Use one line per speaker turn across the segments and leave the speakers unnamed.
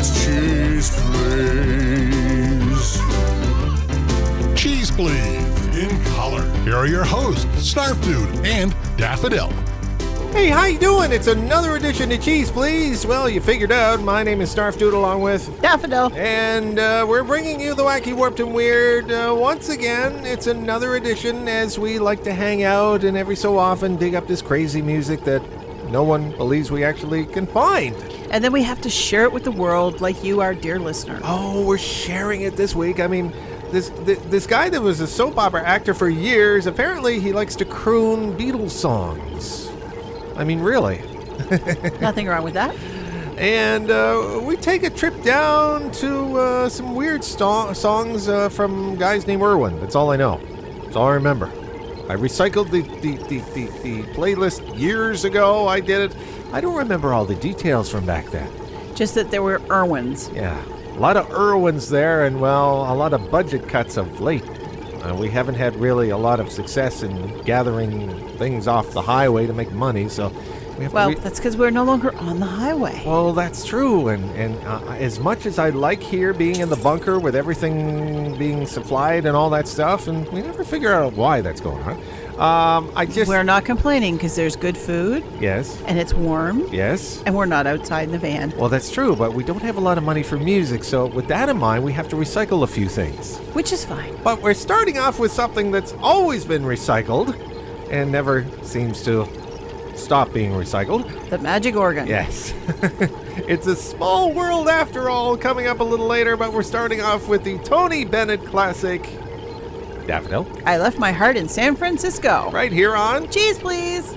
Yeah, it's Cheeze Pleeze.
Cheeze Pleeze in color. Here are your hosts, Snarfdude and Daffodil.
Hey, how you doing? It's another edition of Cheeze Pleeze. Well, you figured out. My name is Snarfdude along with
Daffodil.
And uh, we're bringing you the wacky, warped, and weird. Uh, once again, it's another edition as we like to hang out and every so often dig up this crazy music that no one believes we actually can find.
And then we have to share it with the world like you, our dear listener.
Oh, we're sharing it this week. I mean, this th- this guy that was a soap opera actor for years, apparently he likes to croon Beatles songs. I mean, really.
Nothing wrong with that.
And uh, we take a trip down to uh, some weird sto- songs uh, from guys named Irwin. That's all I know. That's all I remember. I recycled the, the, the, the, the playlist years ago. I did it. I don't remember all the details from back then.
Just that there were Irwins.
Yeah. A lot of Irwins there, and well, a lot of budget cuts of late. Uh, we haven't had really a lot of success in gathering things off the highway to make money, so we
Well.
Re-
that's because we're no longer on the highway.
well, that's true, and and uh, as much as I like here being in the bunker with everything being supplied and all that stuff, and we never figure out why that's going on. Um, I just
we're not complaining because there's good food
yes,
and it's warm
yes.
and we're not outside in the van,
Well, that's true, but we don't have a lot of money for music, so with that in mind, we have to recycle a few things.
which is fine.
But we're starting off with something that's always been recycled and never seems to stop being recycled.
The magic organ.
Yes. it's a small world after all, coming up a little later, but we're starting off with the Tony Bennett classic Daffodil,
I left my heart in San Francisco.
right here on
Cheese, please.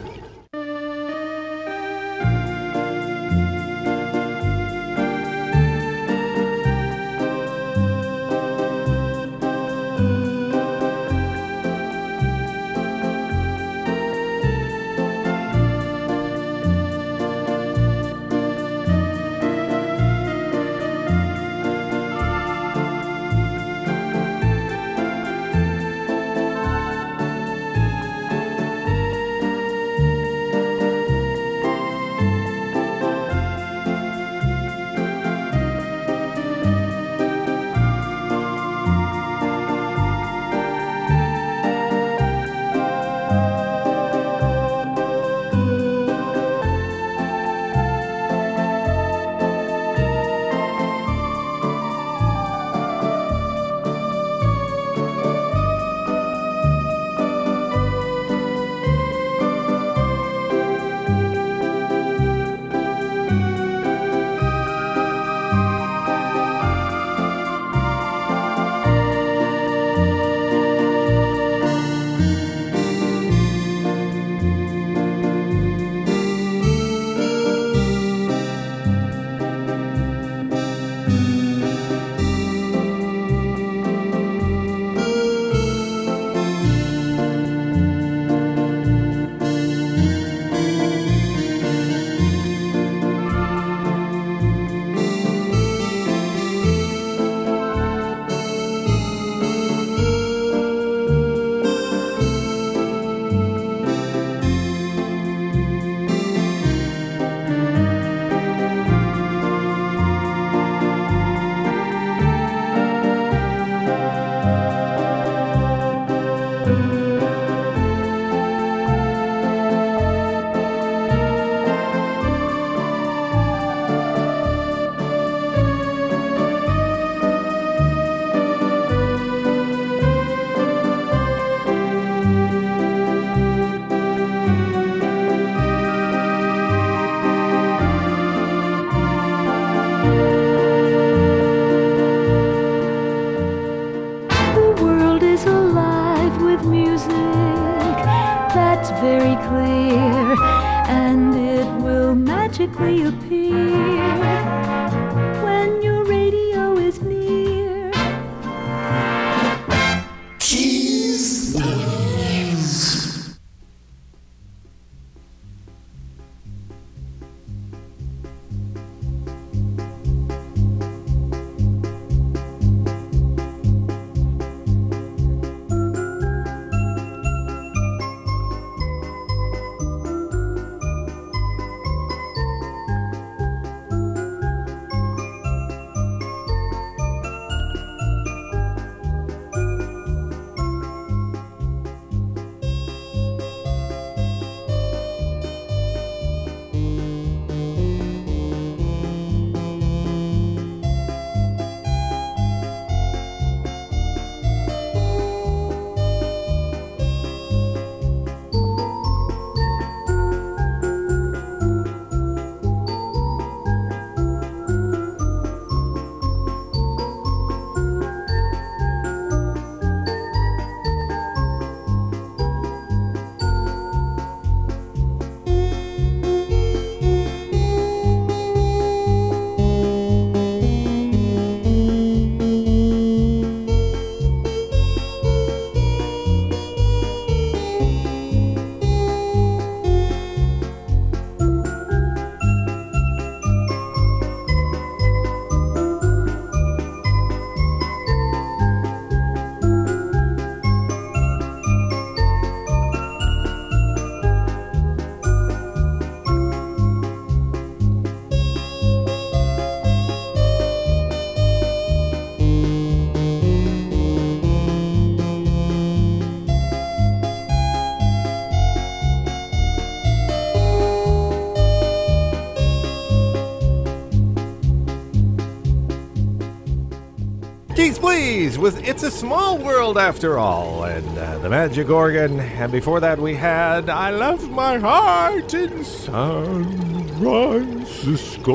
With It's a Small World After All and uh, The Magic Organ. And before that, we had I Love My Heart in San Francisco.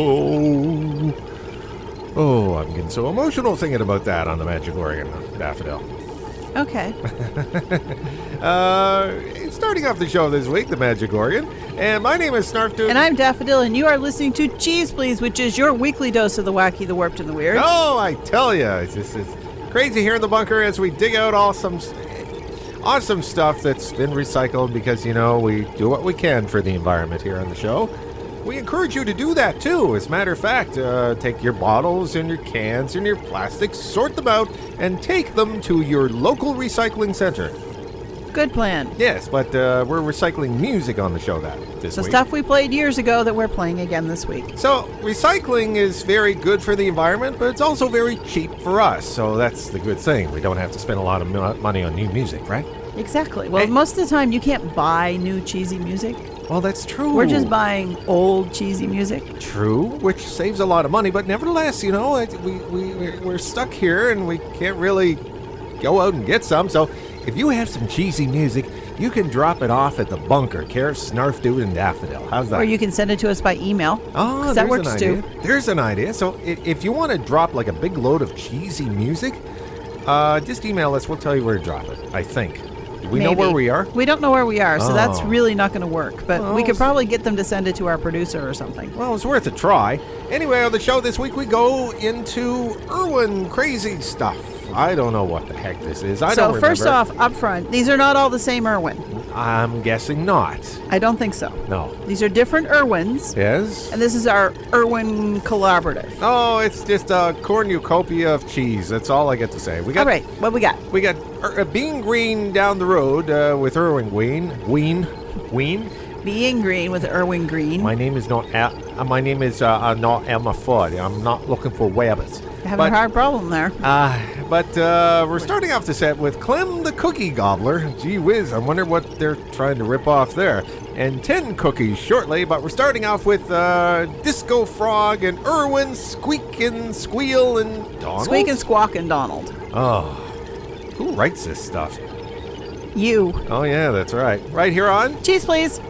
Oh, I'm getting so emotional thinking about that on The Magic Organ, Daffodil.
Okay.
Uh, starting off the show this week, The Magic Organ. And my name is Snarfdude.
And I'm Daffodil, and you are listening to Cheeze Pleeze, which is your weekly dose of the wacky, the warped, and the weird.
Oh, I tell you, it's just it's crazy here in the bunker as we dig out awesome, awesome stuff that's been recycled because you know we do what we can for the environment here on the show. We encourage you to do that too. As a matter of fact, uh, take your bottles and your cans and your plastics, sort them out, and take them to your local recycling center.
Good plan.
Yes, but uh, we're recycling music on the show that this
So
week.
stuff we played years ago that we're playing again this week.
So, recycling is very good for the environment, but it's also very cheap for us. So, that's the good thing. We don't have to spend a lot of money on new music, right?
Exactly. Well,
Hey.
most of the time you can't buy new cheesy music.
Well, that's true.
We're just buying old cheesy music.
True, which saves a lot of money, but nevertheless, you know, we, we, we're- we're stuck here and we can't really go out and get some. So, if you have some cheesy music, you can drop it off at the bunker, care of Snarfdude and Daffodil. How's that?
Or you can send it to us by email.
Oh,
that works
an
too.
idea. There's an idea. So if you want to drop like a big load of cheesy music, uh, just email us. We'll tell you where to drop it. I think. Do we know where we are?
We don't know where we are, so that's
Oh.
really not going to work. But
Well,
we could probably get them to send it to our producer or something.
Well, it's worth a try. Anyway, on the show this week, we go into Irwin crazy stuff. I don't know what the heck this is. I
so
don't
first
remember.
off, up front, these are not all the same Irwin.
I'm guessing not.
I don't think so.
No.
These are different Irwins,
Yes.
and this is our Irwin collaborative.
Oh, it's just a cornucopia of cheese. That's all I get to say. We got
All right, what we got?
We got Ir- uh, Bean Green down the road uh, with Irwin Ween. Ween. Ween.
Being green with Irwin Green.
My name is not. Uh, my name is uh, uh, not Elmer Fudd. I'm not looking for rabbits.
Having a hard problem there.
Uh, but uh, we're starting off the set with Clem the Cookie Gobbler. Gee whiz, I wonder what they're trying to rip off there. And 10 cookies shortly, but we're starting off with uh, Disco Frog and Irwin, Squeak and Squeal and Donald.
Squeak and Squawk and Donald.
Oh, who writes this stuff?
You.
Oh, yeah, that's right. Right here on
Cheese, please.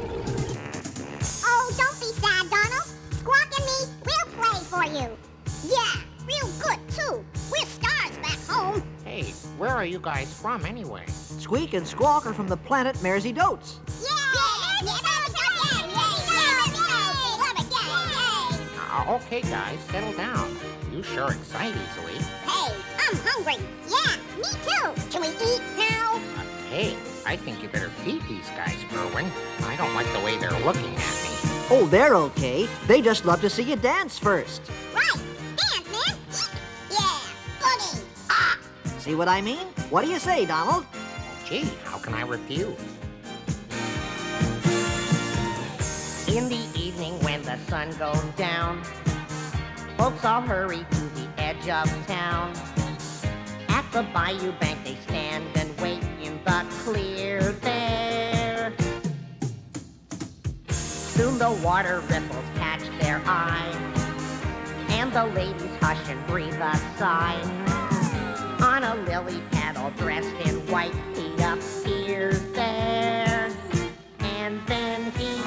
Are you guys from anyway?
Squeak and Squawk are from the planet Mersey Dotes.
Yeah! Yeah, yeah, yeah, yeah, yeah, yeah, love it, yeah, yeah.
Uh, okay, guys, settle down. You sure excite easily.
Hey, I'm hungry. Yeah, me too. Can we eat now?
Uh, hey, I think you better feed these guys, Irwin. I don't like the way they're looking at me.
Oh, they're okay. They just love to see you dance first.
Right.
See what I mean? What do you say, Donald?
Gee, how can I refuse? In the evening when the sun goes down, folks all hurry to the edge of town. At the bayou bank they stand and wait in the clear there. Soon the water ripples catch their eye, and the ladies hush and breathe a sigh. On a lily paddle dressed in white, he appears there. And then he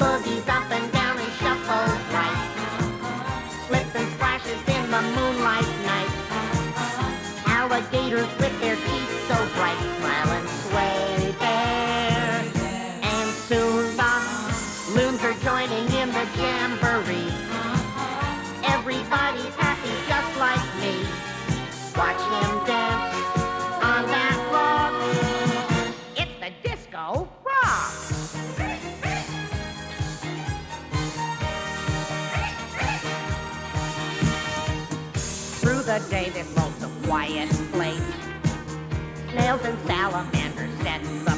boogies up and down and shuffles right. Slips and splashes in the moonlight night. Alligators with their teeth so bright smile and salamanders set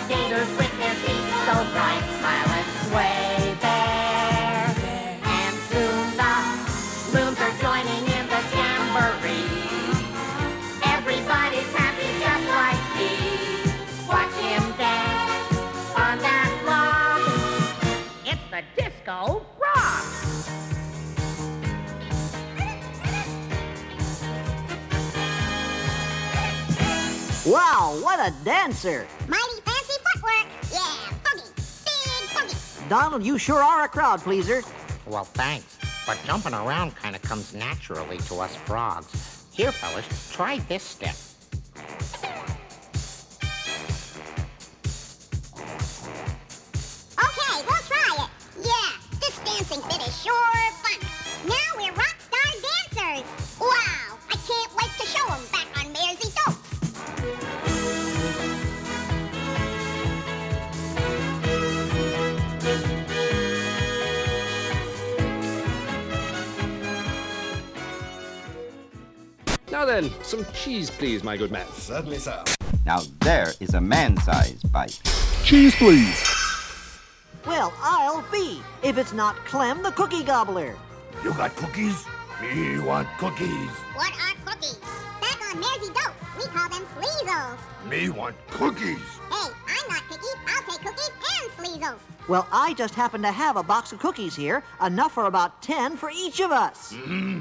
Alligators with their teeth so bright, smile and sway there. And soon the loons are joining in the jamboree. Everybody's happy just like me. Watch him dance on that log. It's the disco rock.
Wow, what a dancer!
Mighty
Donald, you sure are a crowd pleaser.
Well, thanks. But jumping around kind of comes naturally to us frogs. Here, fellas, try this step.
Some cheese, please, my good man.
Certainly, sir.
Now there is a man-sized bite.
Cheese, please.
Well, I'll be, if it's not Clem the Cookie Gobbler.
You got cookies? Me want cookies.
What are cookies? Back on Mersey Dopes, we call them sleazles.
Me want cookies.
Hey, I'm not picky. I'll take cookies and sleazles.
Well, I just happen to have a box of cookies here, enough for about ten for each of us.
Mm-hmm.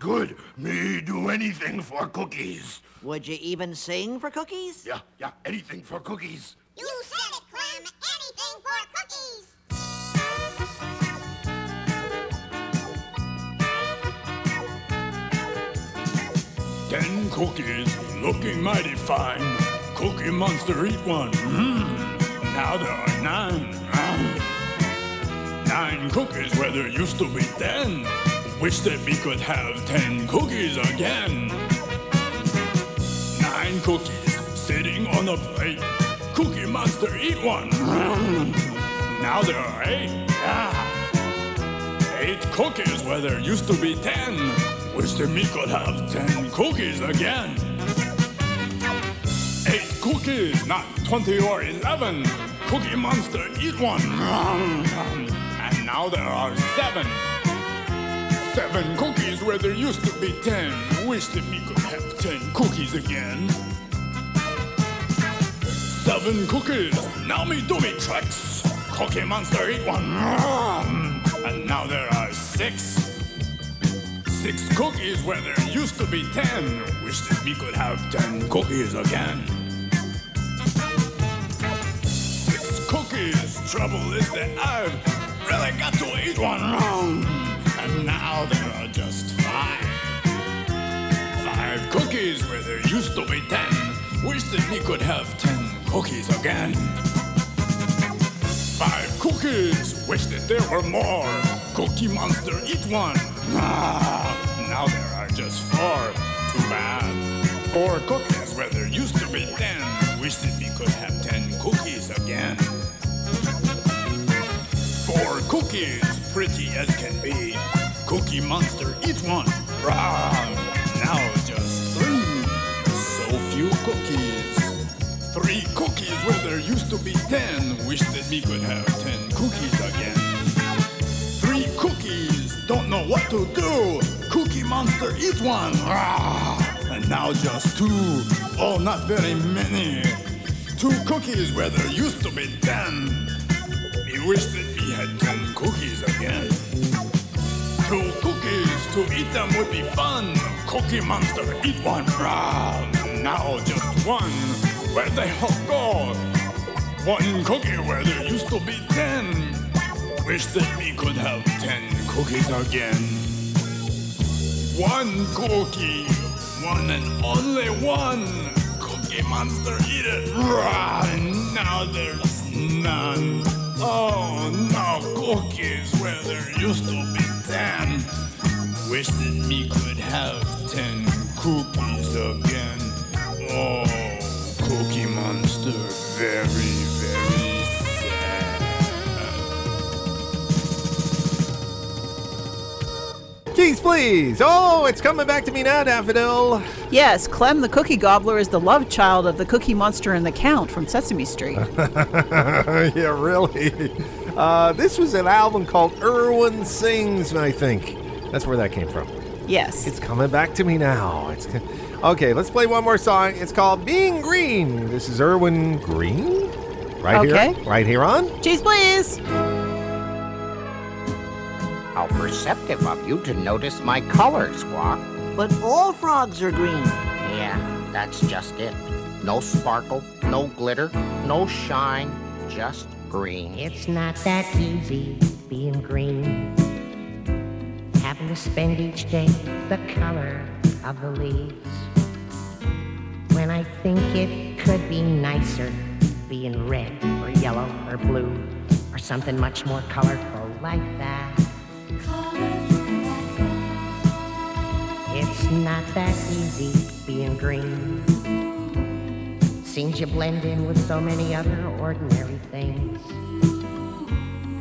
Good. Me do anything for cookies.
Would you even sing for cookies?
Yeah, yeah, anything for cookies.
You said it, Clem. Anything for cookies.
Ten cookies, looking mighty fine. Cookie Monster, eat one. Mmm. Now there are nine. Ah. Nine cookies where there used to be ten. Wish that we could have ten cookies again. Nine cookies sitting on a plate. Cookie Monster, eat one. Now there are eight. Ah. Eight cookies where there used to be ten. Wish that we could have ten cookies again. Eight cookies, not twenty or eleven. Cookie Monster, eat one. And now there are seven. Seven cookies where there used to be ten. Wish that we could have ten cookies again. Seven cookies, now me do me tricks. Cookie Monster, eat one. And now there are six. Six cookies where there used to be ten. Wish that we could have ten cookies again. Six cookies, trouble is that I've really got to eat one wrong. Now there are just five. Five cookies where there used to be ten. Wish that we could have ten cookies again. Five cookies, wish that there were more. Cookie Monster, eat one. Ah, now there are just four. Too bad. Four cookies where there used to be ten. Wish that we could have ten cookies again. Four cookies, pretty as can be. Cookie Monster, eat one. Rah, now just three. So few cookies. Three cookies where there used to be ten. Wish that we could have ten cookies again. Three cookies, don't know what to do. Cookie Monster, eat one. Ah, and now just two. Oh, not very many. Two cookies where there used to be ten. We wish that we had ten cookies again. Two cookies, to eat them would be fun. Cookie Monster, eat one. Ah, now just one. Where'd they all go? One cookie where there used to be ten. Wish that we could have ten cookies again. One cookie, one and only one. Cookie Monster, eat it. Rah, now there's none. Oh, no cookies Wish that me could have ten cookies again. Oh, Cookie Monster, very, very sad.
Cheese, Cheese, please. Oh, it's coming back to me now, Daffodil.
Yes, Clem the Cookie Gobbler is the love child of the Cookie Monster and the Count from Sesame Street.
yeah, really. Uh, this was an album called Irwin Sings, I think. That's where that came from.
yes.
It's coming back to me now. It's okay. Let's play one more song. It's called "Being Green." This is Irwin Green, right
Okay.
here, right here on.
Cheese, please.
How perceptive of you to notice my color, Squawk.
But all frogs are green.
Yeah, that's just it. No sparkle, no glitter, no shine, just green.
It's not that easy being green. Having to spend each day the color of the leaves. When I think it could be nicer being red or yellow or blue or something much more colorful like that. It's not that easy being green. Seems you blend in with so many other ordinary things.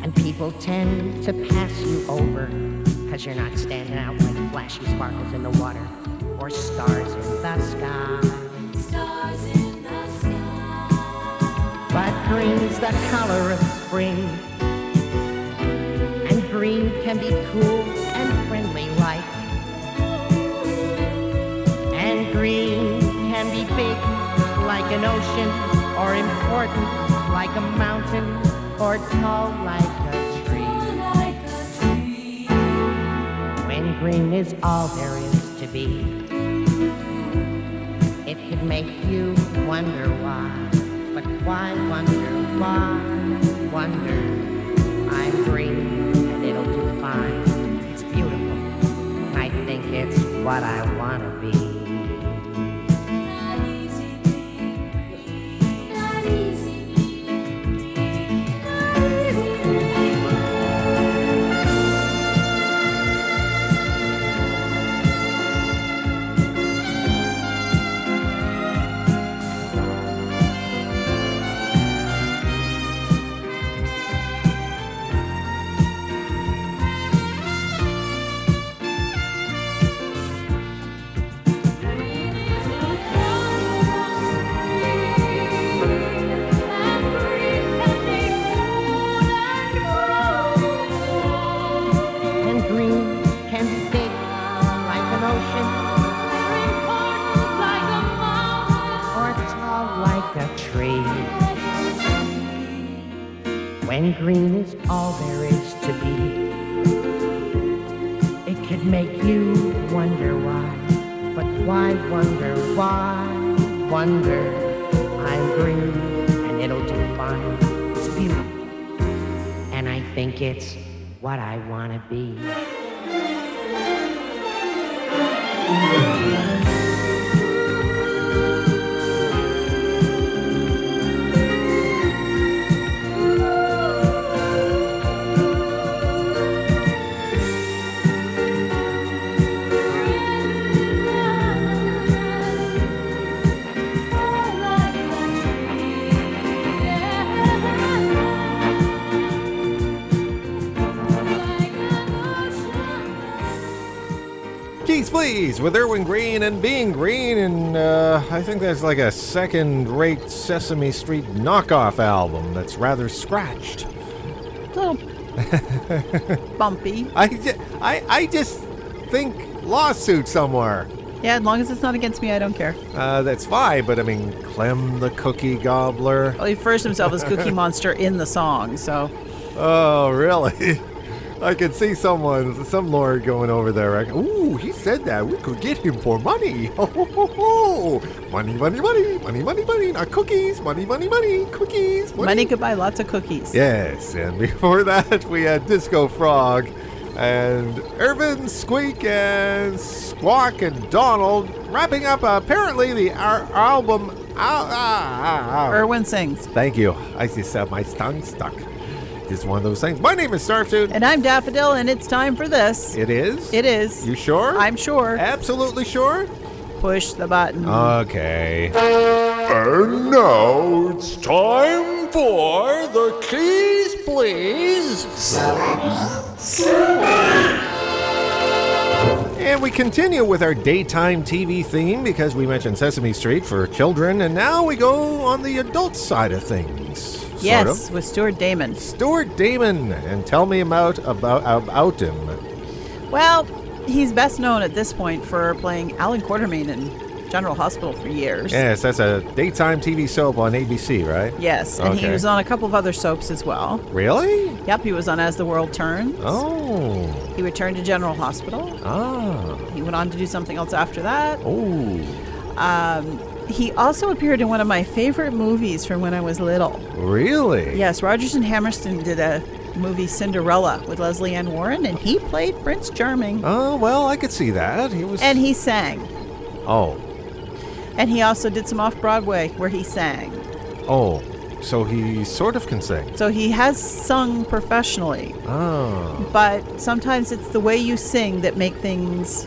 And people tend to pass you over because you're not standing out like flashy sparkles in the water or stars in the sky.
Stars in the sky.
But green's the color of spring. And green can be cool and friendly like. And green can be big like an ocean or important like a mountain or tall like green is all there is to be. It could make you wonder why. But why wonder, why wonder? I'm green and it'll do fine. It's beautiful. I think it's what I wanna be.
With Irwin Green and Being Green, and uh, I think that's like a second-rate Sesame Street knockoff album that's rather scratched.
little bumpy.
I, ju- I, I just think lawsuit somewhere.
Yeah, as long as it's not against me, I don't care.
Uh, that's fine, but I mean, Clem the Cookie Gobbler.
Well, he refers to himself as Cookie Monster in the song, so
Oh, really? I can see someone, some lord going over there. like, Ooh, he said that. We could get him for money. Ho, ho, ho, ho. Money, money, money, money, money, money. Not cookies. Money, money, money. Cookies. Money.
money could buy lots of cookies.
Yes, and before that, we had Disco Frog and Irwin, Squeak, and Squawk and Donald wrapping up apparently the our album. Ah, ah, ah, ah.
Irwin sings.
Thank you. I just have my tongue stuck. It's one of those things. My name is Starfsuit.
And I'm Daffodil, and it's time for this.
It is?
It is.
You sure?
I'm sure.
Absolutely sure?
Push the button.
Okay.
And now it's time for the keys, please.
And we continue with our daytime TV theme because we mentioned Sesame Street for children, and now we go on the adult side of things.
Yes,
of.
with Stuart Damon.
Stuart Damon, and tell me about about about him.
Well, he's best known at this point for playing Alan Quartermaine in General Hospital for years.
Yes, that's a daytime TV soap on ABC, right?
Yes, and he was on a couple of other soaps as well.
Really?
Yep, he was on As the World Turns.
Oh.
He returned to General Hospital.
Ah.
He went on to do something else after that.
Oh.
Um, he also appeared in one of my favorite movies from when I was little.
Really?
Yes, Rodgers and Hammerstein did a movie Cinderella with Lesley Ann Warren, and he played Prince Charming.
Oh well, I could see that. He was.
And he sang.
Oh.
And he also did some off Broadway where he sang.
Oh. So he sort of can sing.
So he has sung professionally,
Oh.
but sometimes it's the way you sing that make things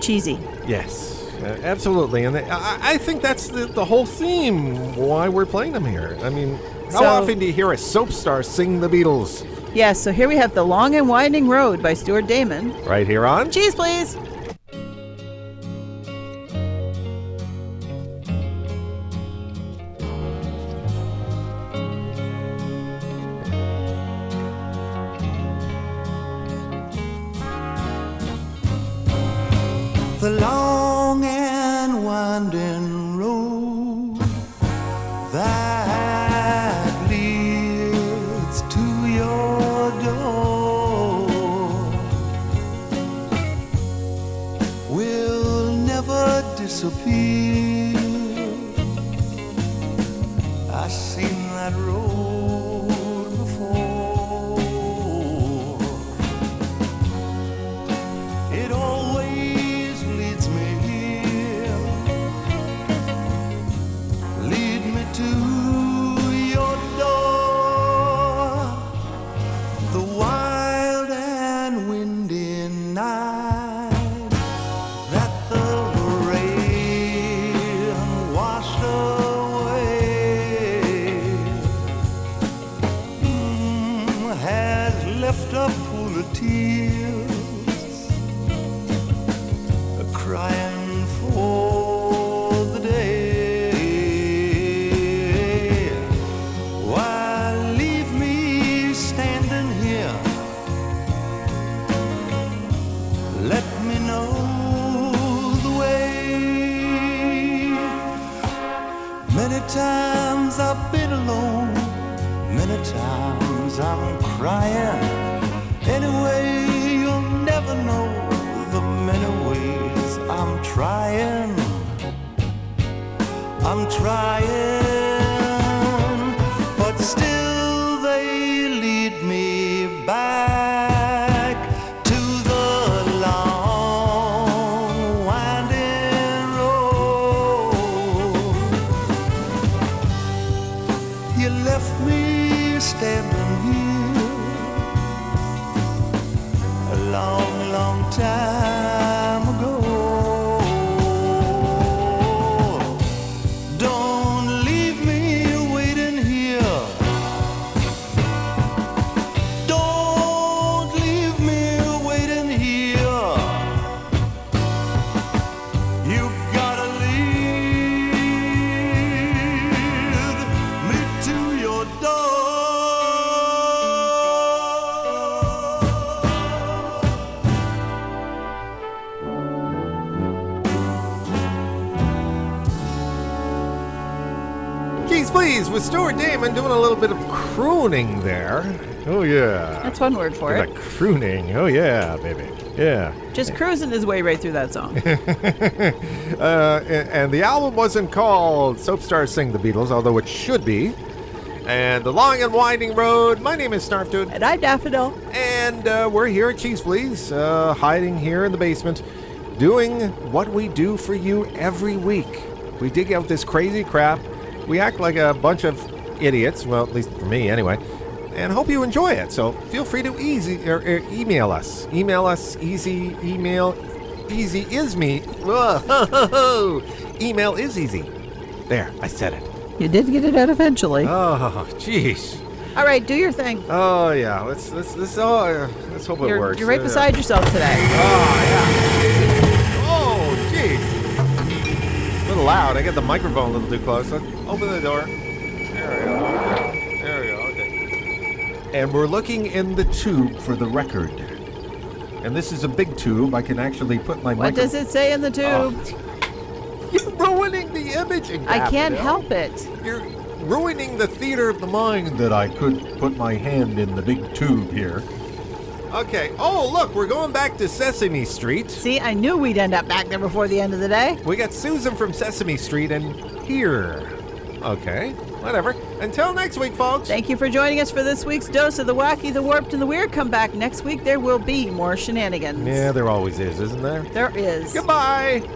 cheesy.
Yes. Uh, absolutely, and I, I think that's the, the whole theme why we're playing them here. I mean, how
So-
often do you hear a soap star sing the Beatles?
Yes, so here we have The Long and Winding Road by Stuart Damon.
Right here on
Cheese, please.
I'm trying,
Keys with Stuart Damon doing a little bit of crooning there. Oh yeah.
That's one word for it.
crooning. Oh yeah, baby. Yeah.
Just cruising his way right through that song.
uh, and, and the album wasn't called Soap Stars Sing the Beatles, although it should be. And The Long and Winding Road. My name is Snarfdude.
And I'm Daffodil.
And uh, we're here at Cheeze Pleeze, uh, hiding here in the basement, doing what we do for you every week. We dig out this crazy crap. We act like a bunch of idiots, well, at least for me anyway, and hope you enjoy it. So feel free to easy or, or email us. Email us easy email. Easy is me. Whoa, email is easy. There, I said it.
You did get it out eventually.
Oh, jeez.
All right, do your thing.
Oh yeah, let's let's let's oh uh, let's hope it
You're,
works.
you're right
Yeah.
beside yourself today.
Oh loud. I got the microphone a little too close. Let's open the door. There we go. There we go. Okay. And we're looking in the tube for the record. And this is a big tube. I can actually put my.
What
micro-
does it say in the tube? Oh.
You're ruining the imaging.
I can't help it.
You're ruining the theater of the mind that I could put my hand in the big tube here. Okay. Oh, look, we're going back to Sesame Street.
See, I knew we'd end up back there before the end of the day.
We got Susan from Sesame Street and here. Okay, whatever. Until next week, folks.
Thank you for joining us for this week's dose of the wacky, the warped, and the weird. Come back next week. There will be more shenanigans.
Yeah, there always is, isn't there?
There is.
Goodbye.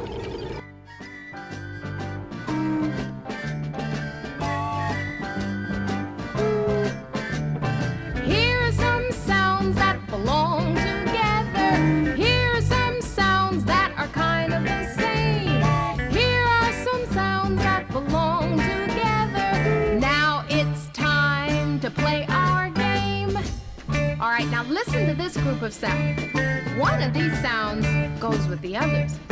Of sounds. One of these sounds goes with the others.